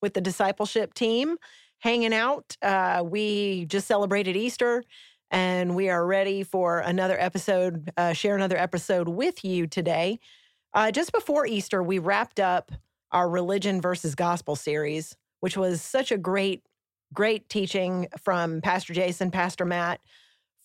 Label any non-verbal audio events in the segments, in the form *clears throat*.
with the discipleship team hanging out. Uh, we just celebrated Easter and we are ready for another episode, uh, share another episode with you today. Uh, just before Easter, we wrapped up our religion versus gospel series, which was such a great, great teaching from Pastor Jason, Pastor Matt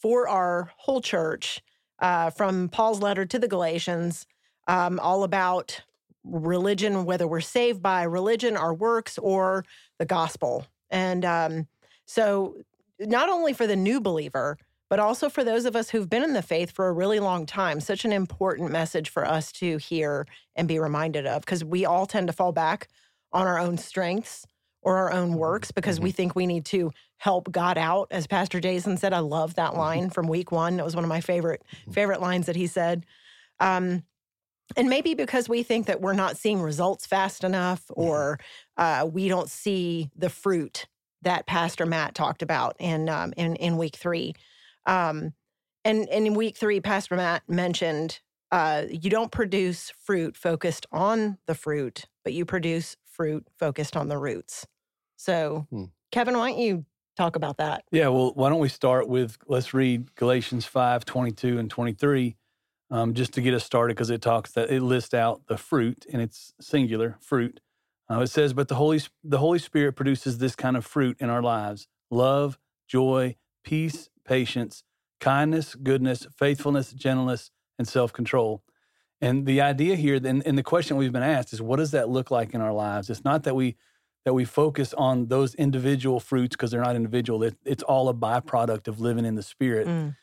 for our whole church uh, from Paul's letter to the Galatians, um, all about religion, whether we're saved by religion, our works, or the gospel. And um, so, not only for the new believer, but also for those of us who've been in the faith for a really long time, such an important message for us to hear and be reminded of, because we all tend to fall back on our own strengths or our own works because mm-hmm. we think we need to help God out. As Pastor Jason said, I love that line from week one. That was one of my favorite favorite lines that he said. Um, and maybe because we think that we're not seeing results fast enough or uh, we don't see the fruit that pastor matt talked about in um, in, in week three. Um, and, and in week three pastor matt mentioned uh, you don't produce fruit focused on the fruit but you produce fruit focused on the roots. So hmm. kevin why don't you talk about that? Yeah well why don't we start with let's read galatians 5 22 and 23 um, just to get us started because it talks that it lists out the fruit and it's singular fruit. Uh, it says, "But the Holy the Holy Spirit produces this kind of fruit in our lives: love, joy, peace, patience, kindness, goodness, faithfulness, gentleness, and self control." And the idea here, and, and the question we've been asked is, what does that look like in our lives? It's not that we that we focus on those individual fruits because they're not individual. It, it's all a byproduct of living in the Spirit. Mm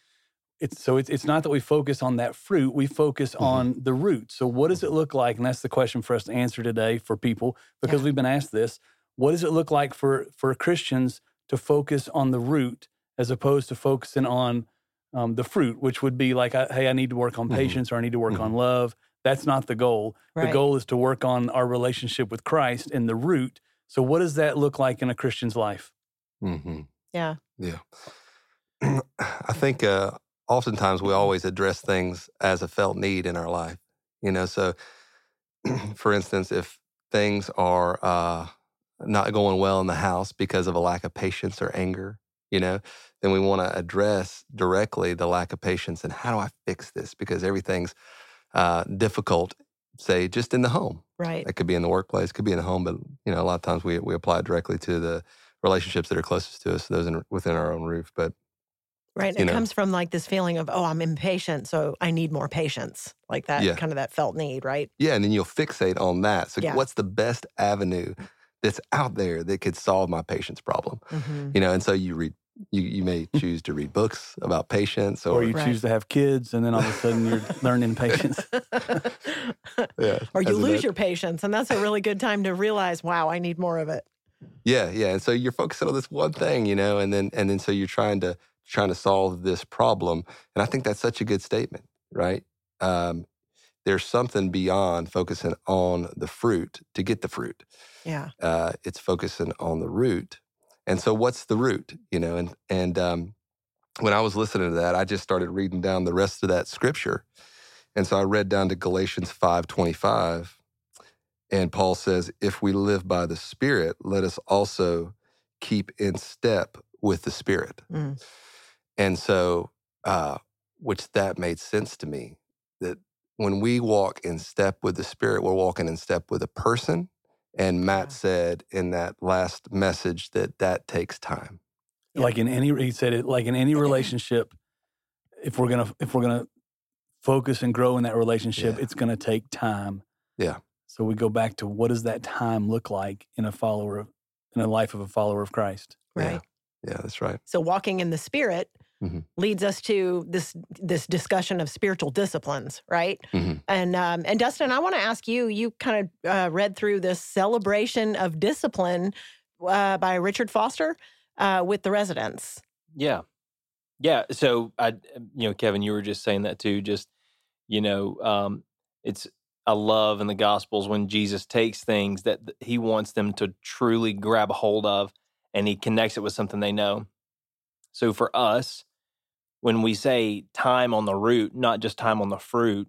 it's so it's, it's not that we focus on that fruit we focus mm-hmm. on the root so what does it mm-hmm. look like and that's the question for us to answer today for people because yeah. we've been asked this what does it look like for for christians to focus on the root as opposed to focusing on um, the fruit which would be like hey i need to work on mm-hmm. patience or i need to work mm-hmm. on love that's not the goal right. the goal is to work on our relationship with christ and the root so what does that look like in a christian's life mm-hmm. yeah yeah *clears throat* i think uh, oftentimes we always address things as a felt need in our life. You know, so *clears throat* for instance, if things are uh, not going well in the house because of a lack of patience or anger, you know, then we want to address directly the lack of patience and how do I fix this? Because everything's uh, difficult, say, just in the home. Right. It could be in the workplace, could be in the home, but you know, a lot of times we we apply it directly to the relationships that are closest to us, those in, within our own roof. But Right. It know. comes from like this feeling of, oh, I'm impatient, so I need more patience. Like that yeah. kind of that felt need, right? Yeah. And then you'll fixate on that. So, yeah. what's the best avenue that's out there that could solve my patience problem? Mm-hmm. You know, and so you read, you, you may *laughs* *laughs* choose to read books about patience or, or you right. choose to have kids and then all of a sudden you're *laughs* learning patience. yeah. Or you lose your patience. And that's a really good time to realize, wow, I need more of it. Yeah. Yeah. And so you're focusing on this one thing, you know, and then, and then so you're trying to, trying to solve this problem. And I think that's such a good statement, right? Um, there's something beyond focusing on the fruit to get the fruit. Yeah. Uh, it's focusing on the root. And so what's the root? You know, and and um, when I was listening to that, I just started reading down the rest of that scripture. And so I read down to Galatians 5:25. And Paul says, if we live by the Spirit, let us also keep in step with the Spirit. Mm. And so, uh, which that made sense to me that when we walk in step with the Spirit, we're walking in step with a person. And Matt yeah. said in that last message that that takes time. Like in any, he said it like in any *laughs* relationship, if we're gonna if we're gonna focus and grow in that relationship, yeah. it's gonna take time. Yeah. So we go back to what does that time look like in a follower of in a life of a follower of Christ? Right. Yeah, yeah that's right. So walking in the Spirit Mhm. leads us to this this discussion of spiritual disciplines, right? Mhm. And um, and Dustin, I want to ask you. You kind of uh, read through this celebration of discipline uh, by Richard Foster uh, with the residents. Yeah. Yeah. So I, you know, Kevin, you were just saying that too. Just, you know, um, it's, I love in the Gospels when Jesus takes things that he wants them to truly grab a hold of and he connects it with something they know. So for us, when we say time on the root, not just time on the fruit,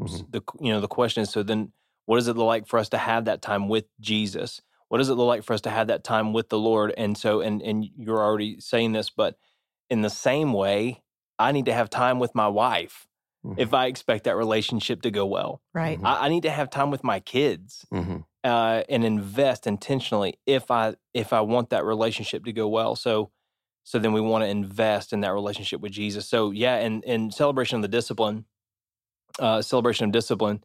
Mhm. the you know the question is so then what does it look like for us to have that time with Jesus? What does it look like for us to have that time with the Lord? And so and and you're already saying this, but in the same way, I need to have time with my wife Mhm. if I expect that relationship to go well. Right. Mhm. I, I need to have time with my kids Mhm. uh, and invest intentionally if I if I want that relationship to go well. So so then we want to invest in that relationship with Jesus. So yeah, and in celebration of the discipline, uh, celebration of discipline,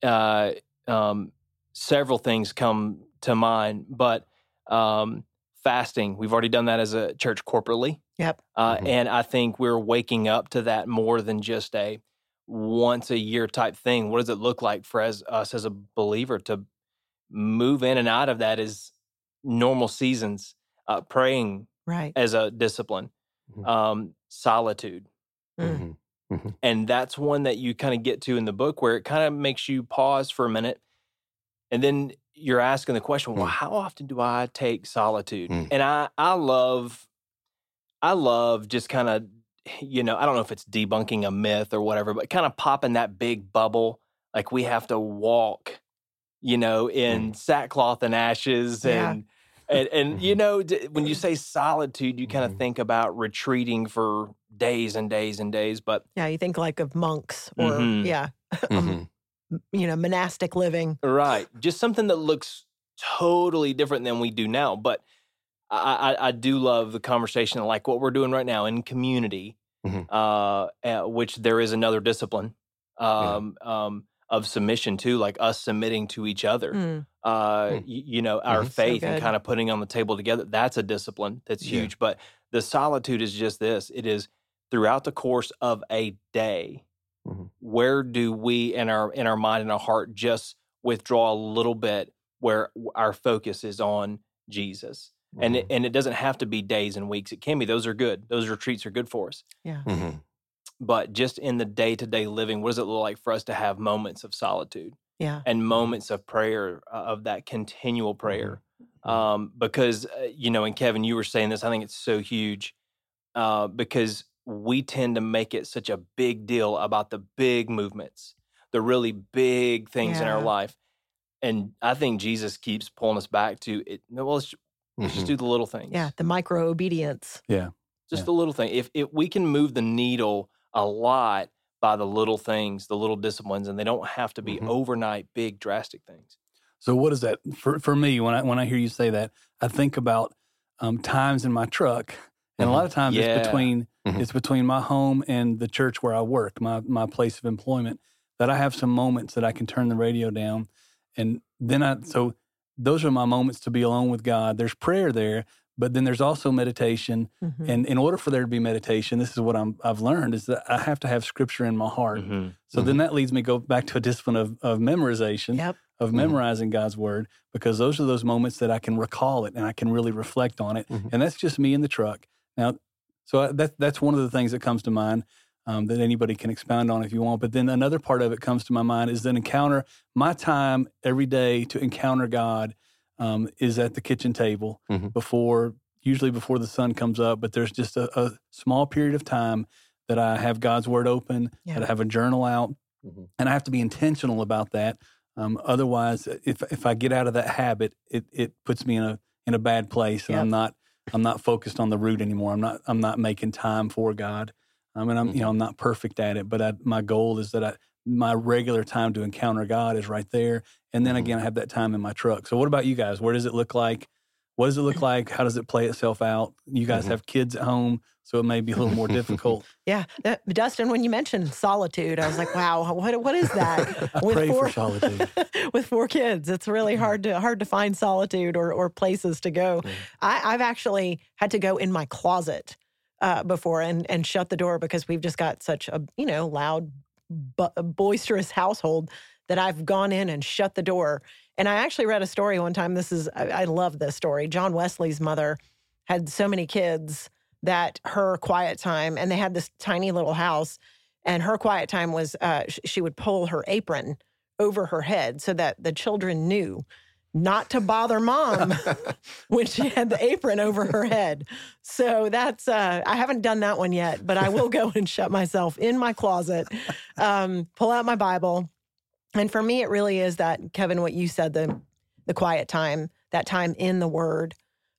uh, um, several things come to mind, but um, fasting. We've already done that as a church corporately. Yep. Uh, Mhm. And I think we're waking up to that more than just a once a year type thing. What does it look like for as, us as a believer to move in and out of that as normal seasons, uh, praying Right. as a discipline, Mhm. um, solitude. Mm. Mhm. And that's one that you kind of get to in the book where it kind of makes you pause for a minute. And then you're asking the question, well, Mm. how often do I take solitude? Mm. And I, I love, I love just kind of, you know, I don't know if it's debunking a myth or whatever, but kind of popping that big bubble. Like we have to walk, you know, in sackcloth and ashes Yeah. and, and, and you Mhm. know, d- when you say solitude, you kind of Mhm. think about retreating for days and days and days. But Yeah. You think like of monks or Mhm. yeah, *laughs* Mhm. m- you know, monastic living. Right. Just something that looks totally different than we do now. But I, I, I do love the conversation, like what we're doing right now in community, Mhm. uh, uh, which there is another discipline Yeah. um, um, of submission to, like us submitting to each other. Mm. Uh, y- you know, our Mhm. So faith and kind of putting on the table together. That's a discipline that's Yeah. huge. But the solitude is just this it is throughout the course of a day Mhm. where do we in our in our mind and our heart just withdraw a little bit where our focus is on Jesus and it, Mhm. and it doesn't have to be days and weeks it can be those are good those retreats are good for us Yeah. Mhm. but just in the day-to-day living what does it look like for us to have moments of solitude Yeah. and moments of prayer uh, of that continual prayer Mhm. um, because uh, you know and kevin you were saying this i think it's so huge uh, because we tend to make it such a big deal about the big movements the really big things in our life and i think jesus keeps pulling us back to it no well let's, let's just do the little things Yeah. The micro obedience. Yeah. Just Yeah. the little thing if, if we can move the needle a lot by the little things the little disciplines and they don't have to be Mhm. overnight big drastic things So what is that for for me when I when I hear you say that I think about um, times in my truck and a lot of times Yeah. it's between Mhm. it's between my home and the church where I work my my place of employment that I have some moments that I can turn the radio down and then I so those are my moments to be alone with God there's prayer there but then there's also meditation Mhm. and in order for there to be meditation this is what I'm I've learned is that I have to have scripture in my heart Mhm. so then that leads me go back to a discipline of, of memorization Yep. of Mhm. memorizing God's word because those are those moments that I can recall it and I can really reflect on it. Mhm. And that's just me in the truck. Now, so I- that that's one of the things that comes to mind um, that anybody can expound on if you want. But then another part of it comes to my mind is that encounter my time every day to encounter God um, is at the kitchen table Mhm. before usually before the sun comes up. But there's just a, a small period of time that I have God's word open, Yeah. that I have a journal out, Mhm. and I have to be intentional about that. Um, otherwise, if if I get out of that habit, it it puts me in a in a bad place, and Yep. I'm not I'm not focused on the root anymore. I'm not I'm not making time for God. I mean, I'm you know I'm not perfect at it, but I, my goal is that I my regular time to encounter God is right there, and then Mhm. again I have that time in my truck. So, what about you guys? Where does it look like? What does it look like? How does it play itself out? You guys Mhm. have kids at home, so it may be a little more difficult. *laughs* Yeah. Uh, Dustin, when you mentioned solitude, I was like, wow, what, what is that? *laughs* I pray for solitude. *laughs* with four kids, it's really hard to hard to find solitude or, or places to go. Yeah. I, I've actually had to go in my closet uh, before and and shut the door because we've just got such a you know loud, bu- boisterous household that I've gone in and shut the door. And I actually read a story one time. This is I, I love this story. John Wesley's mother had so many kids that her quiet time, and they had this tiny little house, and her quiet time was uh, sh- she would pull her apron over her head so that the children knew not to bother mom *laughs* when she had the apron over her head. So that's uh, I haven't done that one yet, but I will go *laughs* and shut myself in my closet, um, pull out my Bible, and for me, it really is that Kevin, what you said the the quiet time, that time in the Word,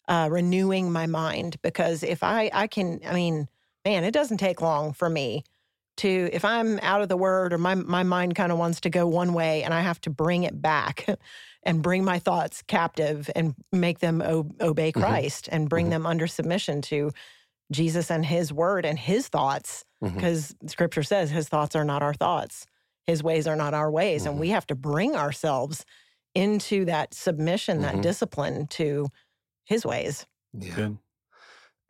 uh, renewing my mind. Because if I I can, I mean, man, it doesn't take long for me to if I'm out of the Word or my my mind kind of wants to go one way, and I have to bring it back. And bring my thoughts captive and make them o- obey Mhm. Christ and bring Mhm. them under submission to Jesus and his word and his thoughts because scripture says his thoughts are not our thoughts his ways are not our ways and we have to bring ourselves into that submission that Mhm. discipline to his ways Yeah. Good.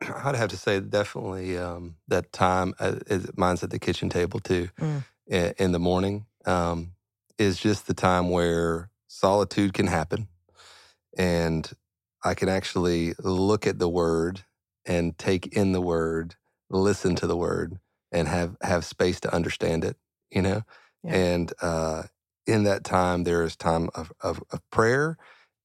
*clears throat* I'd have to say definitely um, that time. Uh, is, mine's at the kitchen table too. Mm. i- In the morning um, is just the time where solitude can happen, and I can actually look at the word and take in the word, listen to the word, and have have space to understand it. You know, Yeah. and uh, in that time there is time of, of, of prayer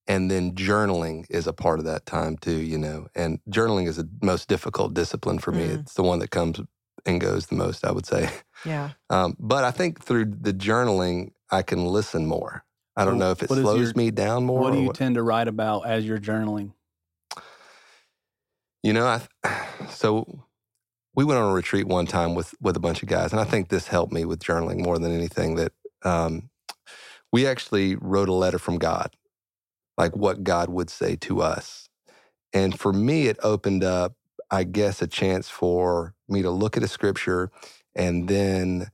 and then journaling is a part of that time too you know and journaling is the most difficult discipline for me Mm. it's the one that comes and goes the most i would say yeah *laughs* um, but i think through the journaling i can listen more i don't know if it what slows your- me down more What do you tend to write about as you're journaling? You know, I *sighs* so we went on a retreat one time with with a bunch of guys, and I think this helped me with journaling more than anything. That um, we actually wrote a letter from God, like what God would say to us, and for me, it opened up, I guess, a chance for me to look at a scripture and then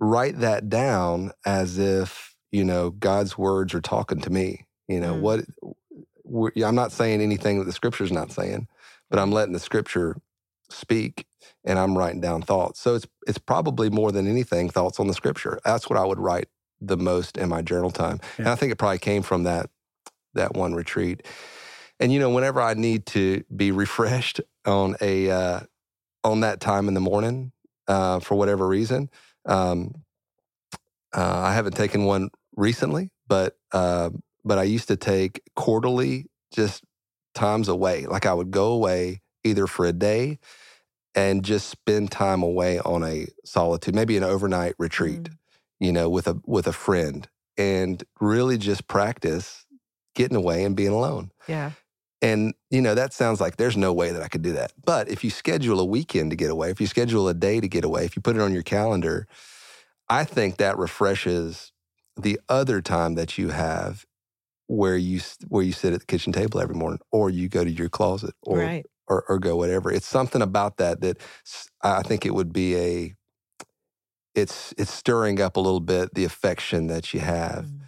write that down as if you know God's words are talking to me. You know Mm. what? We're, I'm not saying anything that the scripture's not saying, but I'm letting the scripture speak and I'm writing down thoughts. So it's it's probably more than anything thoughts on the scripture. That's what I would write the most in my journal time. And I think it probably came from that that one retreat. And you know, whenever I need to be refreshed on a uh, on that time in the morning uh, for whatever reason, um, uh, I haven't taken one recently, but uh, but I used to take quarterly just times away. Like I would go away either for a day and just spend time away on a solitude, maybe an overnight retreat, Mm. you know, with a with a friend, and really just practice getting away and being alone. yeah And, you know, that sounds like there's no way that I could do that. But if you schedule a weekend to get away, if you schedule a day to get away, if you put it on your calendar, I think that refreshes the other time that you have where you where you sit at the kitchen table every morning or you go to your closet or right or, or go whatever. It's something about that that i think it would be a it's it's stirring up a little bit the affection that you have Mm.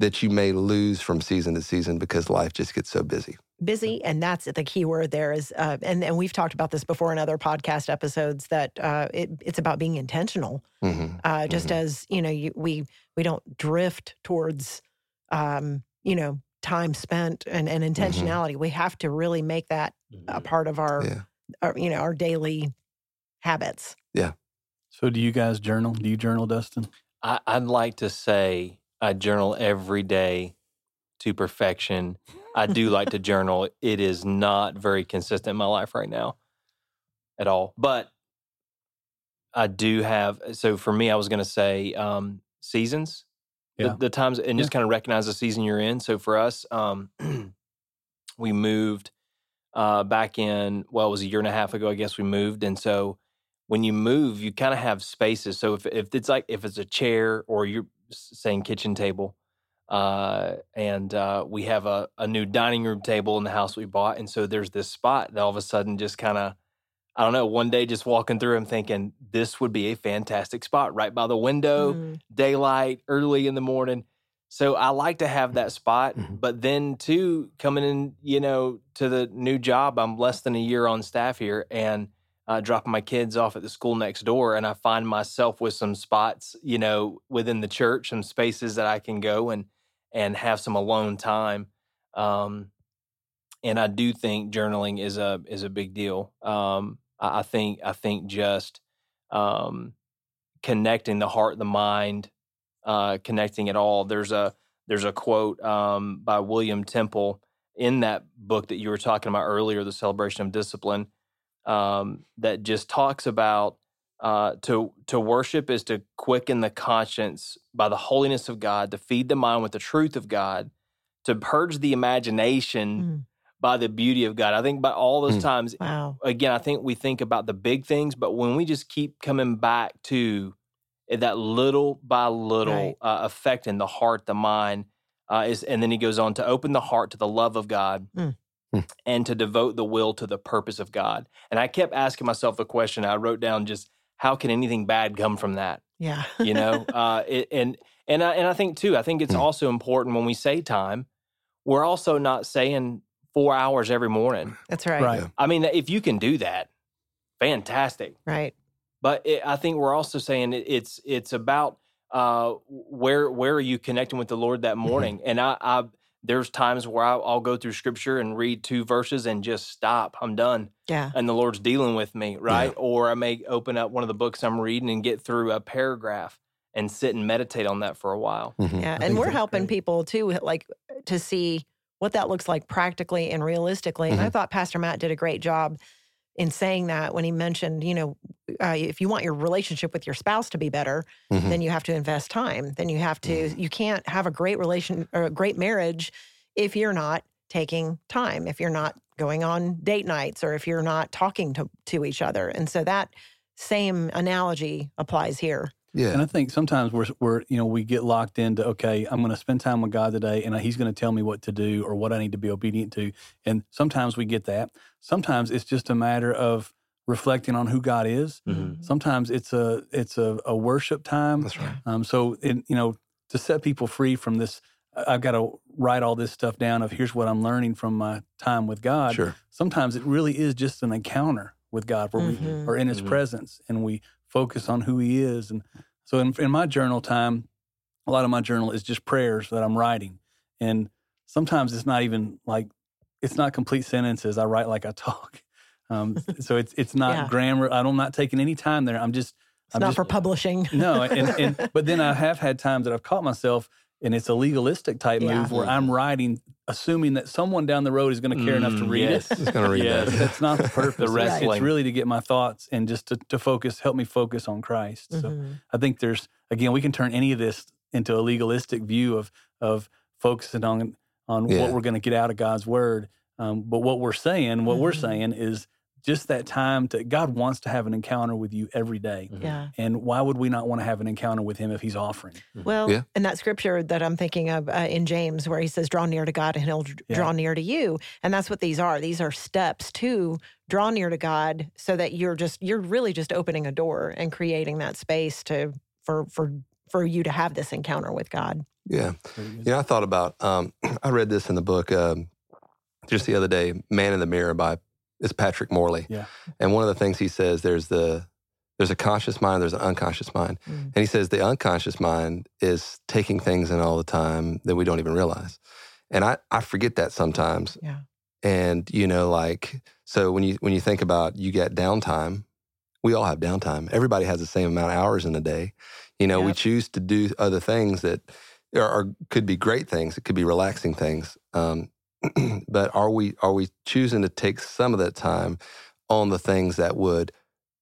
That you may lose from season to season because life just gets so busy. busy and that's the key word there is uh, and, and we've talked about this before in other podcast episodes that uh, it, it's about being intentional hmm uh, just Mhm. as you know you, we we don't drift towards um, you know time spent and, and intentionality we have to really make that a part of our, Yeah. our you know our daily habits Yeah. So, do you guys journal? Do you journal, Dustin? I, I'd like to say I journal every day to perfection. I do like to *laughs* journal. It is not very consistent in my life right now at all. But I do have, so for me, I was going to say um, seasons, Yeah. the, the times, and just kind of recognize the season you're in. So for us, um, *clears throat* we moved uh, back in, well, it was a year and a half ago, I guess we moved. And so when you move, you kind of have spaces. So if, if it's like, if it's a chair or you're saying kitchen table, uh, and uh, we have a, a new dining room table in the house we bought. And so there's this spot that all of a sudden just kind of, I don't know, one day just walking through, I'm thinking this would be a fantastic spot right by the window, Mm, daylight, early in the morning. So I like to have that spot. Mhm. But then, too, coming in, you know, to the new job, I'm less than a year on staff here. And uh, dropping my kids off at the school next door, and I find myself with some spots, you know, within the church, some spaces that I can go and and have some alone time. Um, and I do think journaling is a is a big deal. Um, I, I think I think just um, connecting the heart, the mind, uh, connecting it all. There's a there's a quote um, by William Temple in that book that you were talking about earlier, the celebration of discipline um, that just talks about uh, to to worship is to quicken the conscience by the holiness of God, to feed the mind with the truth of God, to purge the imagination mm. by the beauty of God. I think by all those mm. times, wow. again, I think we think about the big things, but when we just keep coming back to that little by little right. uh, affecting the heart, the mind, uh, is, and then he goes on to open the heart to the love of God. Mm. Hmm. and to devote the will to the purpose of God. And I kept asking myself the question. I wrote down just how can anything bad come from that? Yeah, you know, *laughs* uh, it, and and I, and I think too. I think it's hmm. also important when we say time, we're also not saying four hours every morning. That's right. Right. I mean, if you can do that, fantastic. Right. But it, I think we're also saying it, it's it's about uh, where where are you connecting with the Lord that mm-hmm. morning? Mm-hmm. And I, I there's times where I'll, I'll, go through scripture and read two verses and just stop. I'm done. Yeah. And the Lord's dealing with me, right? Yeah. Or I may open up one of the books I'm reading and get through a paragraph and sit and meditate on that for a while. Mm-hmm. Yeah. and we're helping great. people too, like to see what that looks like practically and realistically. Mm-hmm. And I mm-hmm. thought Pastor Matt did a great job in saying that when he mentioned, you know, uh, if you want your relationship with your spouse to be better, mm-hmm. then you have to invest time. Then you have to, mm-hmm. you can't have a great relation or a great marriage if you're not taking time, if you're not going on date nights, or if you're not talking to, to each other. And so that same analogy applies here. Yeah. And I think sometimes we're, we're, you know, we get locked into, okay, I'm going to spend time with God today and He's going to tell me what to do or what I need to be obedient to. And sometimes we get that. Sometimes it's just a matter of reflecting on who God is. Mm-hmm. Sometimes it's a, it's a, a worship time. That's right. Um, so, it, you know, to set people free from this, I've got to write all this stuff down of here's what I'm learning from my time with God. Sure. Sometimes it really is just an encounter with God where mm-hmm. we are in His mm-hmm. presence and we focus on who He is. And so in, in my journal time, a lot of my journal is just prayers that I'm writing. And sometimes it's not even like, it's not complete sentences. I write like I talk. *laughs* Um, so it's it's not yeah. grammar. I'm not taking any time there. I'm just. It's I'm not just, for publishing. no, and, *laughs* and but then I have had times that I've caught myself and it's a legalistic type yeah. move where I'm writing, assuming that someone down the road is going to care mm, enough to mm, read yes. it. It's going to read yes. that. That's not the *laughs* purpose. the wrestling. It's really to get my thoughts and just to, to focus, help me focus on Christ. Mm-hmm. So I think there's again, we can turn any of this into a legalistic view of of focusing on on yeah. what we're going to get out of God's word. Um, but what we're saying, what mm-hmm. we're saying is just that time to God wants to have an encounter with you every day. Mm-hmm. Yeah. And why would we not want to have an encounter with him if he's offering? Mm-hmm. Well, yeah. and that scripture that I'm thinking of uh, in James where he says draw near to God and he'll yeah. draw near to you. And that's what these are. These are steps to draw near to God so that you're just you're really just opening a door and creating that space to for for for you to have this encounter with God. Yeah. Yeah, I thought about um, *clears throat* I read this in the book um, just the other day, Man in the Mirror by is Patrick Morley. Yeah. And one of the things he says there's the there's a conscious mind, there's an unconscious mind. Mm. And he says the unconscious mind is taking things in all the time that we don't even realize. And I, I forget that sometimes. Yeah. And you know, like so when you when you think about you get downtime, we all have downtime. Everybody has the same amount of hours in a day. You know, yep. we choose to do other things that are, are, could be great things. It could be relaxing things. Um, *clears throat* but are we are we choosing to take some of that time on the things that would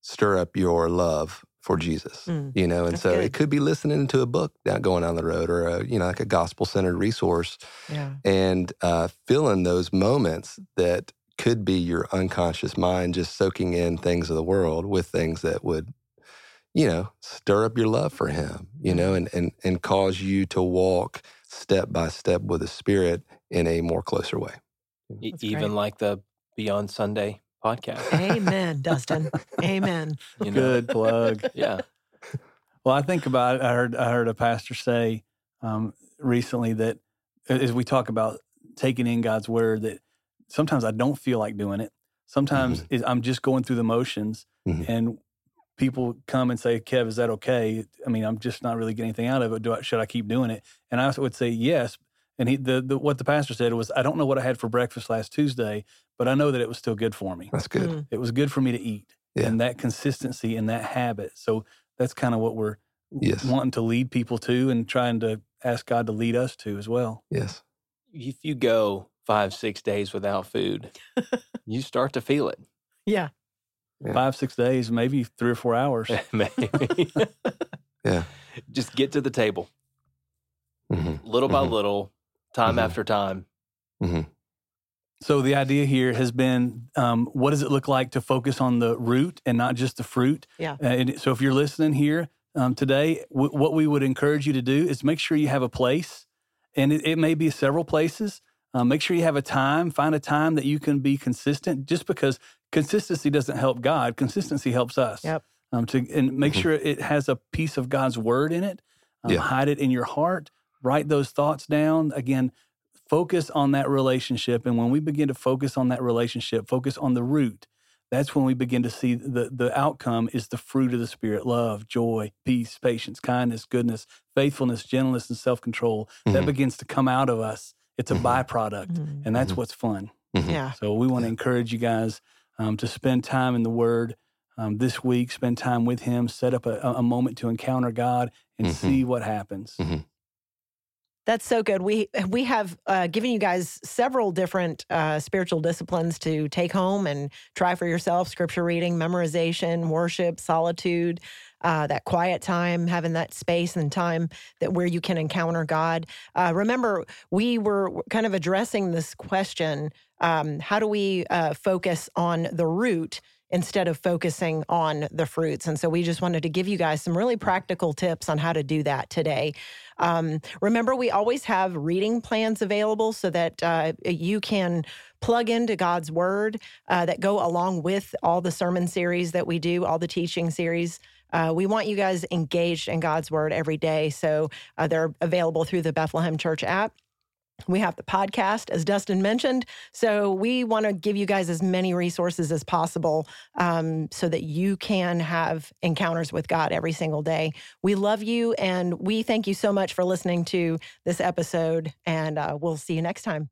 stir up your love for Jesus? Mm, you know, and so good. it could be listening to a book down going down the road, or a you know like a gospel centered resource, yeah. and uh, filling those moments that could be your unconscious mind just soaking in things of the world with things that would you know stir up your love for him you know and and and cause you to walk step by step with the spirit in a more closer way. That's Even great. like the Beyond Sunday podcast. Amen, Dustin. *laughs* Amen. You know? Good plug. *laughs* yeah. Well, I think about it. I heard I heard a pastor say um, recently that as we talk about taking in God's word, that sometimes I don't feel like doing it. Sometimes Mm-hmm. I'm just going through the motions, Mhm. and people come and say, "Kev, is that okay?" I mean, I'm just not really getting anything out of it. Do I, should I keep doing it? And I would say yes. And he, the, the what the pastor said was, "I don't know what I had for breakfast last Tuesday, but I know that it was still good for me. That's good. Mm. It was good for me to eat, Yeah. and that consistency and that habit. So that's kind of what we're Yes. wanting to lead people to, and trying to ask God to lead us to as well. Yes. If you go five, six days without food, *laughs* you start to feel it. Yeah. Yeah. Five six days, maybe three or four hours. *laughs* Maybe. *laughs* Yeah. Just get to the table hmm little by Mhm. little, time Mhm. after time. So the idea here has been, um, what does it look like to focus on the root and not just the fruit? Yeah. Uh, and so if you're listening here um, today, w- what we would encourage you to do is make sure you have a place, and it, it may be several places. Um, make sure you have a time. Find a time that you can be consistent. Just because consistency doesn't help God, consistency helps us. Yep. Um, to and make Mhm. sure it has a piece of God's word in it. Um, Yeah. Hide it in your heart. Write those thoughts down. Again, focus on that relationship. And when we begin to focus on that relationship, focus on the root, that's when we begin to see the, the outcome is the fruit of the Spirit love, joy, peace, patience, kindness, goodness, faithfulness, gentleness, and self control. That Mhm. begins to come out of us. It's a Mhm. byproduct, Mhm. and that's Mhm. what's fun. Yeah. So we want to Yeah. encourage you guys um, to spend time in the Word um, this week, spend time with Him, set up a, a moment to encounter God and Mhm. see what happens. Mhm. That's so good. We we have uh, given you guys several different uh, spiritual disciplines to take home and try for yourself: scripture reading, memorization, worship, solitude, uh, that quiet time, having that space and time that where you can encounter God. Uh, remember, we were kind of addressing this question: um, How do we uh, focus on the root? Instead of focusing on the fruits. And so we just wanted to give you guys some really practical tips on how to do that today. Um, remember, we always have reading plans available so that uh, you can plug into God's word uh, that go along with all the sermon series that we do, all the teaching series. Uh, we want you guys engaged in God's word every day. So uh, they're available through the Bethlehem Church app. We have the podcast, as Dustin mentioned. So we want to give you guys as many resources as possible um, so that you can have encounters with God every single day. We love you and we thank you so much for listening to this episode, and uh, we'll see you next time.